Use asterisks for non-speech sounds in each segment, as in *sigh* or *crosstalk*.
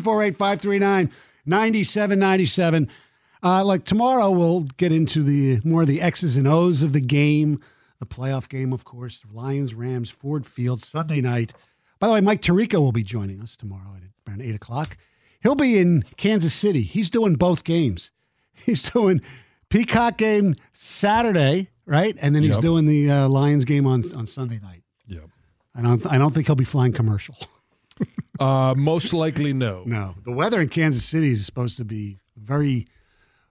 248 539 9797. Uh, like tomorrow, we'll get into the more of the X's and O's of the game, the playoff game, of course. Lions, Rams, Ford Field, Sunday night. By the way, Mike Tirico will be joining us tomorrow at around 8 o'clock. He'll be in Kansas City. He's doing both games. *laughs* He's doing Peacock game Saturday, right? And then he's Yep. doing the uh, Lions game on, on Sunday night. Yeah. I don't, I don't think he'll be flying commercial. *laughs* Uh, most likely no. No, the weather in Kansas City is supposed to be very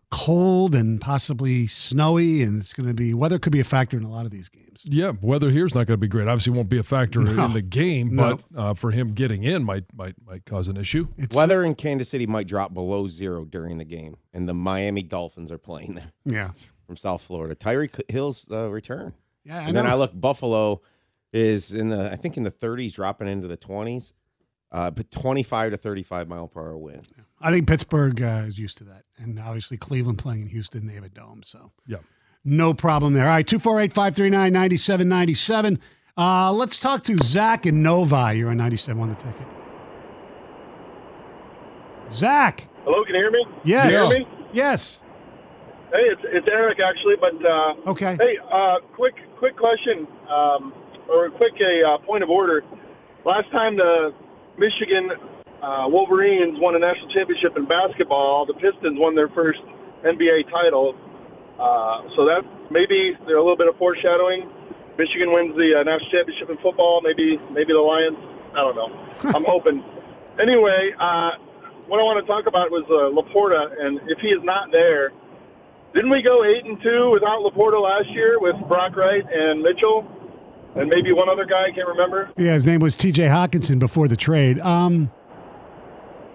cold and possibly snowy, and it's going to be weather could be a factor in a lot of these games. Yeah, weather here's not going to be great. Obviously, won't be a factor No. in the game, No. but uh, for him getting in might might might cause an issue. It's Weather in Kansas City might drop below zero during the game, and the Miami Dolphins are playing there yeah, from South Florida. Tyreek Hill's uh, return, yeah. I and then. I look Buffalo is in the I think in the 30s, dropping into the 20s, uh, but 25 to 35 mile per hour wind. I think Pittsburgh uh, is used to that, and obviously Cleveland playing in Houston, they have a dome, so Yeah. no problem there. All right, two four eight five three nine ninety seven ninety seven. Uh, let's talk to Zach and Novi. You're on ninety seven on the ticket. Zach, Hello, can you hear me? yes, Can you hear me? yes, Hey, it's it's Eric actually, but uh, okay. hey, uh, quick quick question um, or a quick a uh, point of order. Last time the Michigan uh, Wolverines won a national championship in basketball, the Pistons won their first NBA title. Uh, so that maybe they're a little bit of foreshadowing. Michigan wins the uh, national championship in football. Maybe maybe the Lions. I don't know. *laughs* I'm hoping. Anyway, uh, what I want to talk about was uh, Laporta, and if he is not there, didn't we go eight and two without Laporta last year with Brock Wright and Mitchell, and maybe one other guy I can't remember. Yeah, his name was T.J. Hockenson before the trade. Um,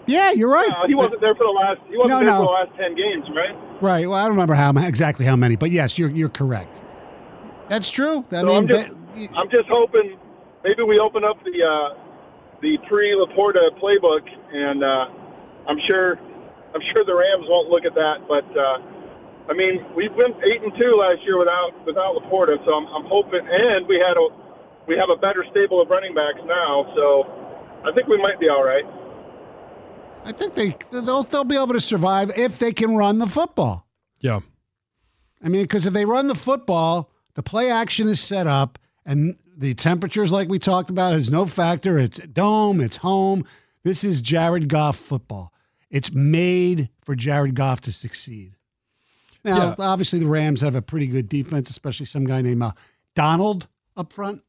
yeah, you're right. Uh, he wasn't there for the last. He wasn't No, there no. for the last ten games, right? Right. Well, I don't remember how exactly how many, but yes, you're you're correct. That's true. I So mean, I'm just, I'm just hoping maybe we open up the uh, the pre Laporta playbook, and uh, I'm sure I'm sure the Rams won't look at that, but. I mean, we went eight and two last year without without Laporta, so I'm, I'm hoping, and we had a we have a better stable of running backs now, so I think we might be all right. I think they they'll they'll be able to survive if they can run the football. Yeah. I mean, because if they run the football, the play action is set up, and the temperatures, like we talked about, is no factor. It's dome, it's home. This is Jared Goff football. It's made for Jared Goff to succeed. Now, Yeah. obviously, the Rams have a pretty good defense, especially some guy named uh, Donald up front.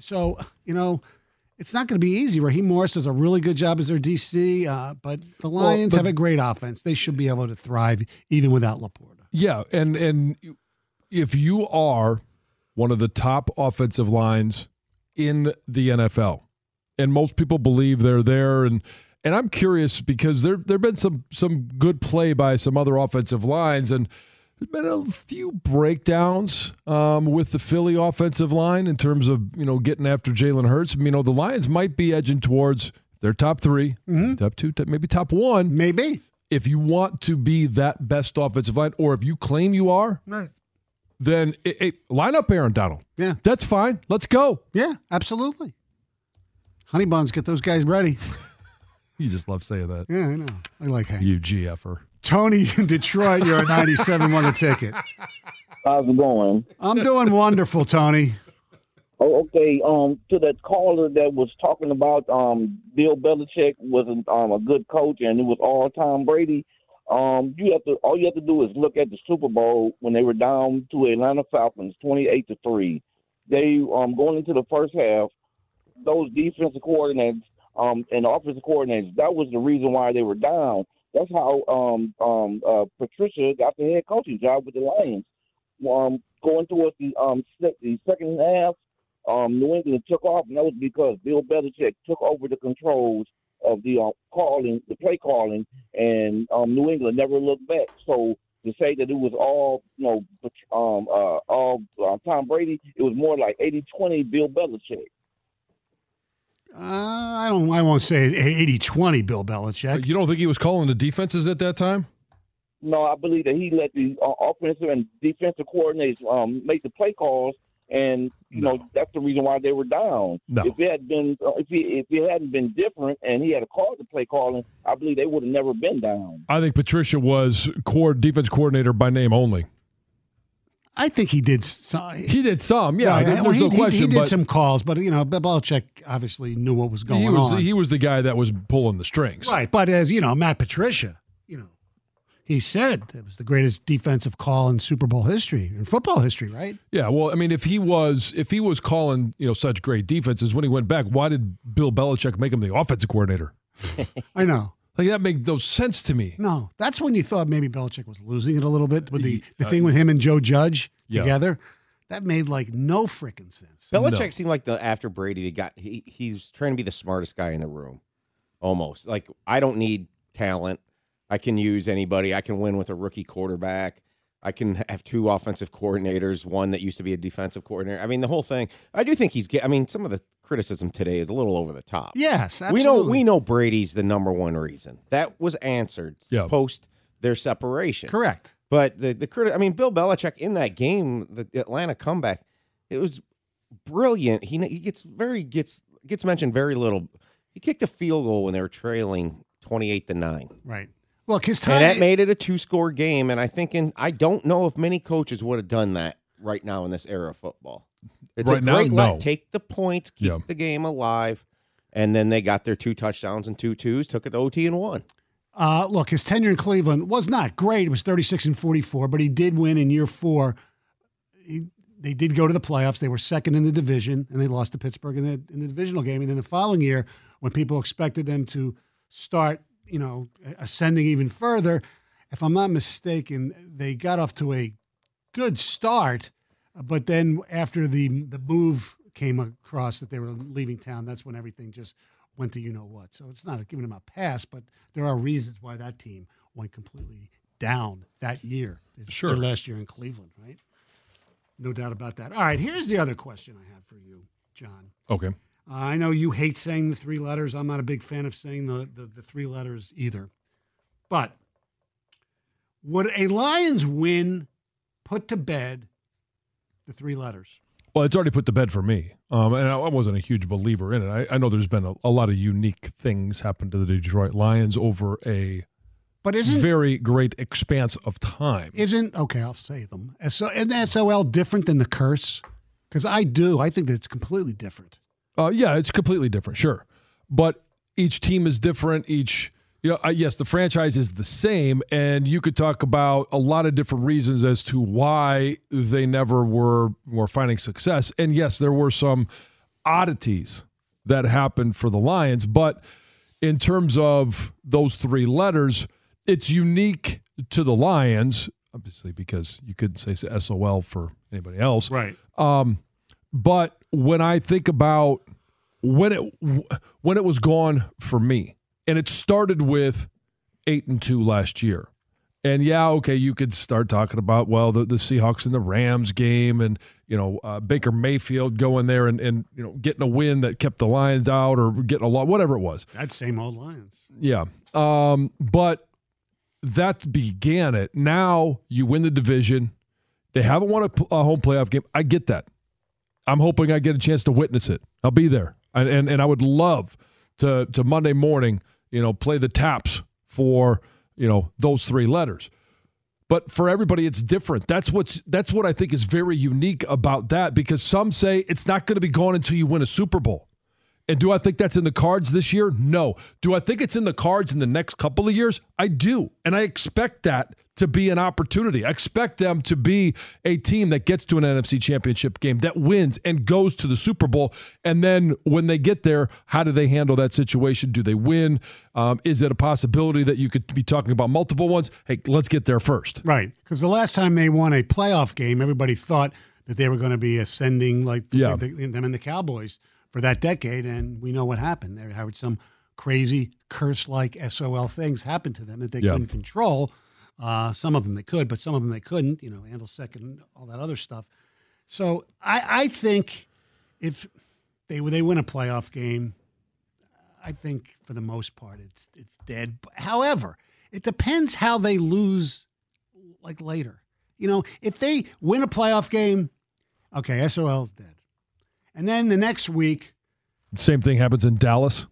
So, you know, it's not going to be easy. Raheem Morris does a really good job as their DC, uh, but the Lions but- have a great offense. They should be able to thrive even without Laporta. Yeah, and and if you are one of the top offensive lines in the NFL, and most people believe they're there, and and I'm curious because there there've been some some good play by some other offensive lines, and been a few breakdowns um, with the Philly offensive line in terms of you know getting after Jalen Hurts. You know the Lions might be edging towards their top 3 top two, maybe top one Maybe. if you want to be that best offensive line, or if you claim you are, Right. then it, it- line up Aaron Donald. Yeah. That's fine. Let's go. Yeah, absolutely. Honey buns, get those guys ready. *laughs* You just love saying that. Yeah, I know. I like Hank. You GFer. Tony in Detroit, you're a 97 won a ticket. How's it going? I'm doing wonderful, Tony. Oh, okay. Um, to that caller that was talking about um Bill Belichick wasn't um a good coach and it was all Tom Brady. Um, you have to all you have to do is look at the Super Bowl when they were down to Atlanta Falcons, twenty eight to three. They um going into the first half, those defensive coordinators um and offensive coordinators, that was the reason why they were down. That's how um um uh, Patricia got the head coaching job with the Lions. Um, going towards the um se- the second half, um, New England took off, and that was because Bill Belichick took over the controls of the uh, calling, the play calling, and um, New England never looked back. So to say that it was all, you know, um, uh, all uh, Tom Brady, it was more like 80-20 Bill Belichick. Uh, I don't. I won't say 80-20 Bill Belichick. You don't think he was calling the defenses at that time? No, I believe that he let the uh, offensive and defensive coordinators um, make the play calls, and you No. know that's the reason why they were down. No. If it had been, uh, if he if it hadn't been different, and he had a call to play calling, I believe they would have never been down. I think Patricia was core defense coordinator by name only. I think he did. Some, He did some, yeah. Right, There's well, he, no he- question. he did but some calls, but you know, Bill Belichick obviously knew what was going he was on. he was the guy that was pulling the strings. right, but as you know, Matt Patricia, you know, he said it was the greatest defensive call in Super Bowl history, in football history, right? Yeah, well, I mean, if he was if he was calling you know such great defenses when he went back, why did Bill Belichick make him the offensive coordinator? *laughs* I know. Like that made no sense to me. No, that's when you thought maybe Belichick was losing it a little bit with the, the uh, thing with him and Joe Judge Yeah. together. That made like no freaking sense. Belichick No. seemed like the after Brady, he got he he's trying to be the smartest guy in the room, almost. Like I don't need talent. I can use anybody. I can win with a rookie quarterback. I can have two offensive coordinators, one that used to be a defensive coordinator. I mean, the whole thing. I do think he's. get- I mean, some of the criticism today is a little over the top. Yes, we know we know Brady's the number one reason that was answered Yeah. post their separation. correct. But the the criti- I mean, Bill Belichick in that game, the Atlanta comeback, it was brilliant. He he gets very gets gets mentioned very little. He kicked a field goal when they were trailing twenty eight to nine, Right. Look, his time. and that made it a two score game. And I think in I don't know if many coaches would have done that right now in this era of football. It's Right a now, great let. no. Take the points, keep Yeah. the game alive, and then they got their two touchdowns and two twos, took it to OT and won. Uh, look, his tenure in Cleveland was not great. It was 36 and 44, but he did win in year four. He, they did go to the playoffs. They were second in the division, and they lost to Pittsburgh in the in the divisional game. And then the following year, when people expected them to start, you know, ascending even further, if I'm not mistaken, they got off to a good start, but then after the the move came across that they were leaving town, that's when everything just went to you know what. So it's not giving them a pass, but there are reasons why that team went completely down that year. It's Sure. last year in Cleveland, right? No doubt about that. All right, here's the other question I have for you, John. Okay. Uh, I know you hate saying the three letters. I'm not a big fan of saying the, the, the three letters either. But would a Lions win put to bed the three letters? Well, it's already put to bed for me, um, and I I wasn't a huge believer in it. I, I know there's been a, a lot of unique things happen to the Detroit Lions over a But isn't very great expanse of time. isn't okay? I'll say them. So isn't SOL different than the curse? Because I do. I think that it's completely different. Uh, yeah, it's completely different, sure, but each team is different. Each, you know, uh, yes, the franchise is the same, and you could talk about a lot of different reasons as to why they never were were finding success. And yes, there were some oddities that happened for the Lions, but in terms of those three letters, it's unique to the Lions, obviously because you couldn't say SOL for anybody else. Right. Um, but when I think about when it when it was gone for me, and it started with eight and two last year, and yeah, okay, you could start talking about well the, the Seahawks and the Rams game, and you know uh, Baker Mayfield going there and and you know getting a win that kept the Lions out or getting a lot, whatever it was. That same old Lions. Yeah. Um, but that began it. Now you win the division. They haven't won a home playoff game. I get that. I'm hoping I get a chance to witness it. I'll be there, and and, and I would love to to Monday morning, you know, play the taps for you know those three letters. But for everybody, it's different. That's what's that's what I think is very unique about that because some say it's not going to be gone until you win a Super Bowl. And do I think that's in the cards this year? No. Do I think it's in the cards in the next couple of years? I do. And I expect that to be an opportunity. I expect them to be a team that gets to an NFC championship game, that wins and goes to the Super Bowl. And then when they get there, how do they handle that situation? Do they win? Um, is it a possibility that you could be talking about multiple ones? Hey, let's get there first. Right. Because the last time they won a playoff game, everybody thought that they were going to be ascending like Yeah. the, the- them and the Cowboys for that decade. And we know what happened. There had some crazy curse like SOL things happen to them that they Yeah. couldn't control. Uh, some of them they could, but some of them they couldn't, you know, handle second, all that other stuff. So I, I think if they they win a playoff game, I think for the most part it's it's dead. However, it depends how they lose like later. You know, if they win a playoff game, Okay, SOL's dead. And then the next week, Same thing happens in Dallas.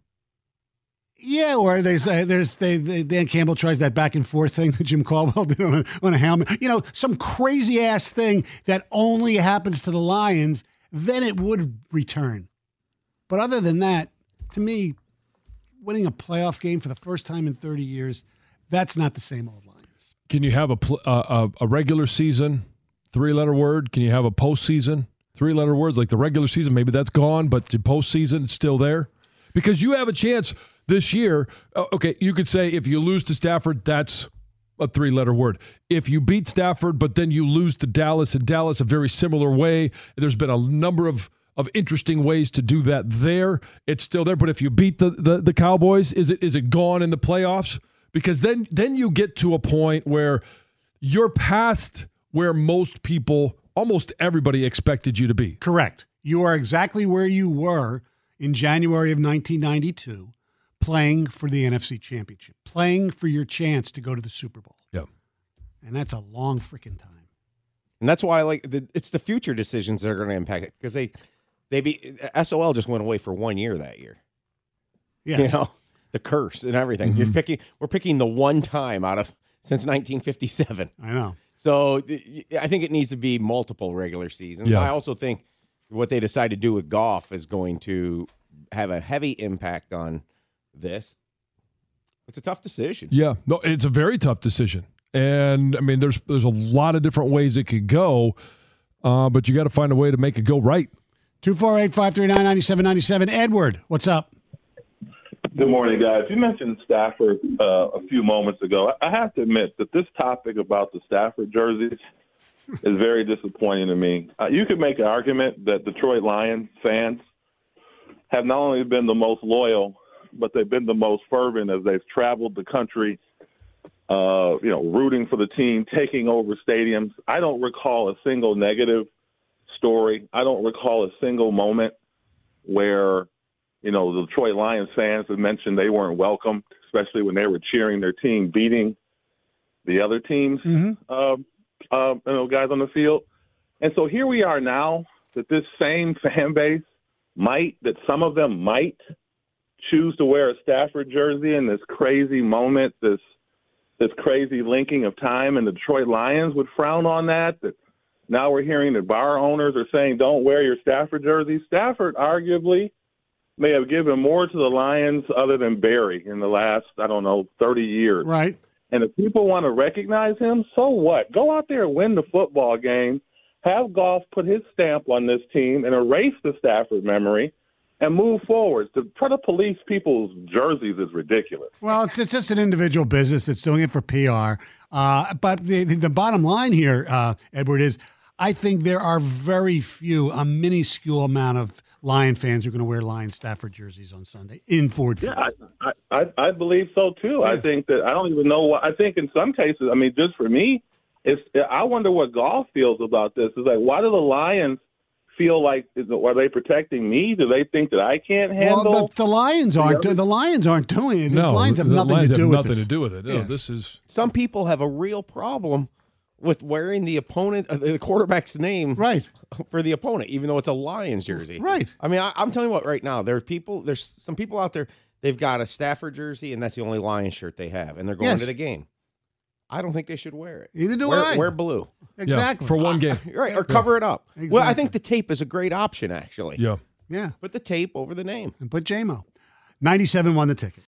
yeah, where they say there's they, they Dan Campbell tries that back and forth thing that Jim Caldwell *laughs* did on a, on a helmet. You know, some crazy ass thing that only happens to the Lions. Then it would return. But other than that, to me, winning a playoff game for the first time in 30 years, that's not the same old Lions. Can you have a pl- uh, a, a regular season three letter word? Can you have a postseason three letter words like the regular season? Maybe that's gone, but the postseason is still there because you have a chance this year. uh, Okay, you could say if you lose to Stafford, that's a three letter word. If you beat Stafford, but then you lose to Dallas, and Dallas a very similar way, there's been a number of of interesting ways to do that there. It's still there. But if you beat the, the, the Cowboys, is it is it gone in the playoffs? Because then then you get to a point where you're past where most people, almost everybody expected you to be. Correct. You are exactly where you were in January of 1992, playing for the NFC Championship, playing for your chance to go to the Super Bowl. Yeah. And that's a long freaking time. And that's why, I like, the, it's the future decisions that are going to impact it because they, they be SOL just went away for one year that year. Yeah. You know, the curse and everything. You're mm-hmm. picking, we're picking the one time out of since 1957. I know. So I think it needs to be multiple regular seasons. Yeah. I also think what they decide to do with Goff is going to have a heavy impact on this. It's a tough decision. Yeah, no, it's a very tough decision, and I mean, there's there's a lot of different ways it could go, uh, but you got to find a way to make it go right. 248 539 9797. Edward, what's up? Good morning, guys. You mentioned Stafford uh, a few moments ago. I have to admit that this topic about the Stafford jerseys is very disappointing to me. Uh, you could make an argument that Detroit Lions fans have not only been the most loyal, but they've been the most fervent as they've traveled the country, uh, you know, rooting for the team, taking over stadiums. I don't recall a single negative story. I don't recall a single moment where you know, the Detroit Lions fans have mentioned they weren't welcome, especially when they were cheering their team beating the other teams, Mm-hmm. um, uh, you know, guys on the field. And so here we are now that this same *laughs* fan base might, that some of them might choose to wear a Stafford jersey in this crazy moment, this this crazy linking of time, and the Detroit Lions would frown on that. That now we're hearing that bar owners are saying, "Don't wear your Stafford jersey." Stafford, arguably, may have given more to the Lions other than Barry in the last, I don't know, 30 years. Right. And if people want to recognize him, so what? Go out there and win the football game. Have Goff put his stamp on this team and erase the Stafford memory and move forward. To try to police people's jerseys is ridiculous. Well, it's, it's just an individual business that's doing it for PR. Uh, but the, the, the bottom line here, uh, Edward, is I think there are very few, a minuscule amount of Lion fans who are going to wear Lion Stafford jerseys on Sunday in Ford Field. Yeah, I, I, I, I believe so too. I think that I don't even know what I think in some cases. I mean, just for me, it's I wonder what Goff feels about this. Is like, why do the Lions feel like is it, are they protecting me? Do they think that I can't handle? Well, the, the Lions aren't. other- The Lions aren't doing it. The no, Lions have the nothing Lions to do have with nothing to do with it. No, Yes. this is Some people have a real problem with wearing the opponent, uh, the quarterback's name Right. *laughs* for the opponent, even though it's a Lions jersey. Right. I mean, I, I'm telling you what, right now, there's people, there's some people out there, they've got a Stafford jersey, and that's the only Lions shirt they have, and they're going Yes. to the game. I don't think they should wear it. Either do wear, I. Wear blue. yeah, Exactly. for one game. *laughs* Right, or cover it up. Well, I think the tape is a great option, actually. Yeah. yeah. Put the tape over the name. And put JMO. 97 won the ticket.